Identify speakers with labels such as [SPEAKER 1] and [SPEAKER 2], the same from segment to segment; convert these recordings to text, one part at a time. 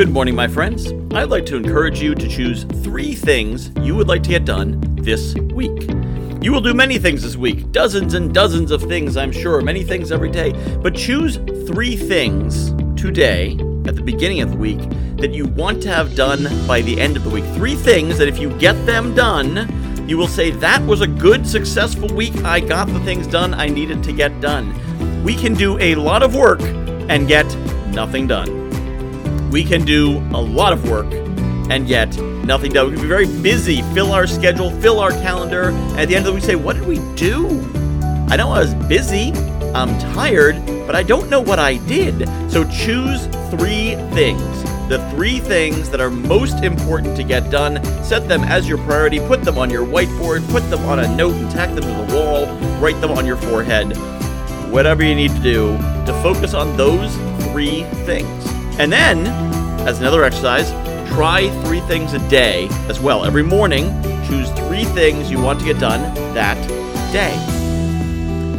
[SPEAKER 1] Good morning, my friends. I'd like to encourage you to choose three things you would like to get done this week. You will do many things this week, dozens and dozens of things, I'm sure, many things every day. But choose three things today, at the beginning of the week, that you want to have done by the end of the week. Three things that if you get them done, you will say, That was a good, successful week. I got the things done I needed to get done. We can do a lot of work and get nothing done we can do a lot of work and yet nothing done. We can be very busy, fill our schedule, fill our calendar. At the end of the week, say, What did we do? I know I was busy, I'm tired, but I don't know what I did. So choose three things. The three things that are most important to get done, set them as your priority, put them on your whiteboard, put them on a note and tack them to the wall, write them on your forehead. Whatever you need to do to focus on those three things. And then, as another exercise, try three things a day as well. Every morning, choose three things you want to get done that day.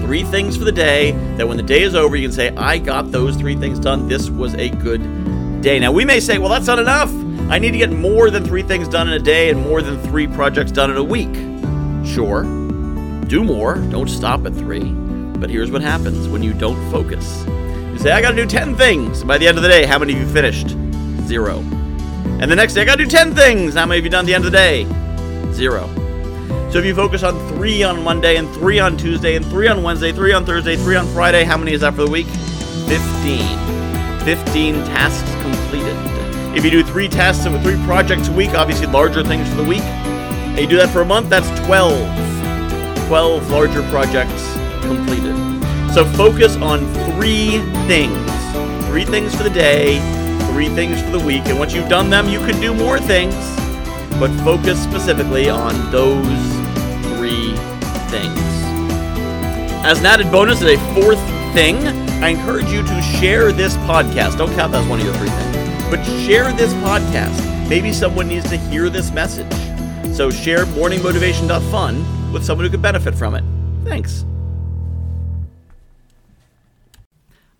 [SPEAKER 1] Three things for the day that when the day is over, you can say, I got those three things done. This was a good day. Now, we may say, well, that's not enough. I need to get more than three things done in a day and more than three projects done in a week. Sure, do more. Don't stop at three. But here's what happens when you don't focus You say, I gotta do 10 things. By the end of the day, how many have you finished? Zero. And the next day, I gotta do 10 things. How many have you done at the end of the day? Zero. So if you focus on three on Monday, and three on Tuesday, and three on Wednesday, three on Thursday, three on Friday, how many is that for the week? 15. 15 tasks completed. If you do three tasks and three projects a week, obviously larger things for the week, and you do that for a month, that's 12. 12 larger projects completed. So focus on three things. Three things for the day, three things for the week. And once you've done them, you can do more things. But focus specifically on those three things. As an added bonus, as a fourth thing, I encourage you to share this podcast. Don't count that as one of your three things. But share this podcast. Maybe someone needs to hear this message. So share morningmotivation.fun with someone who could benefit from it. Thanks.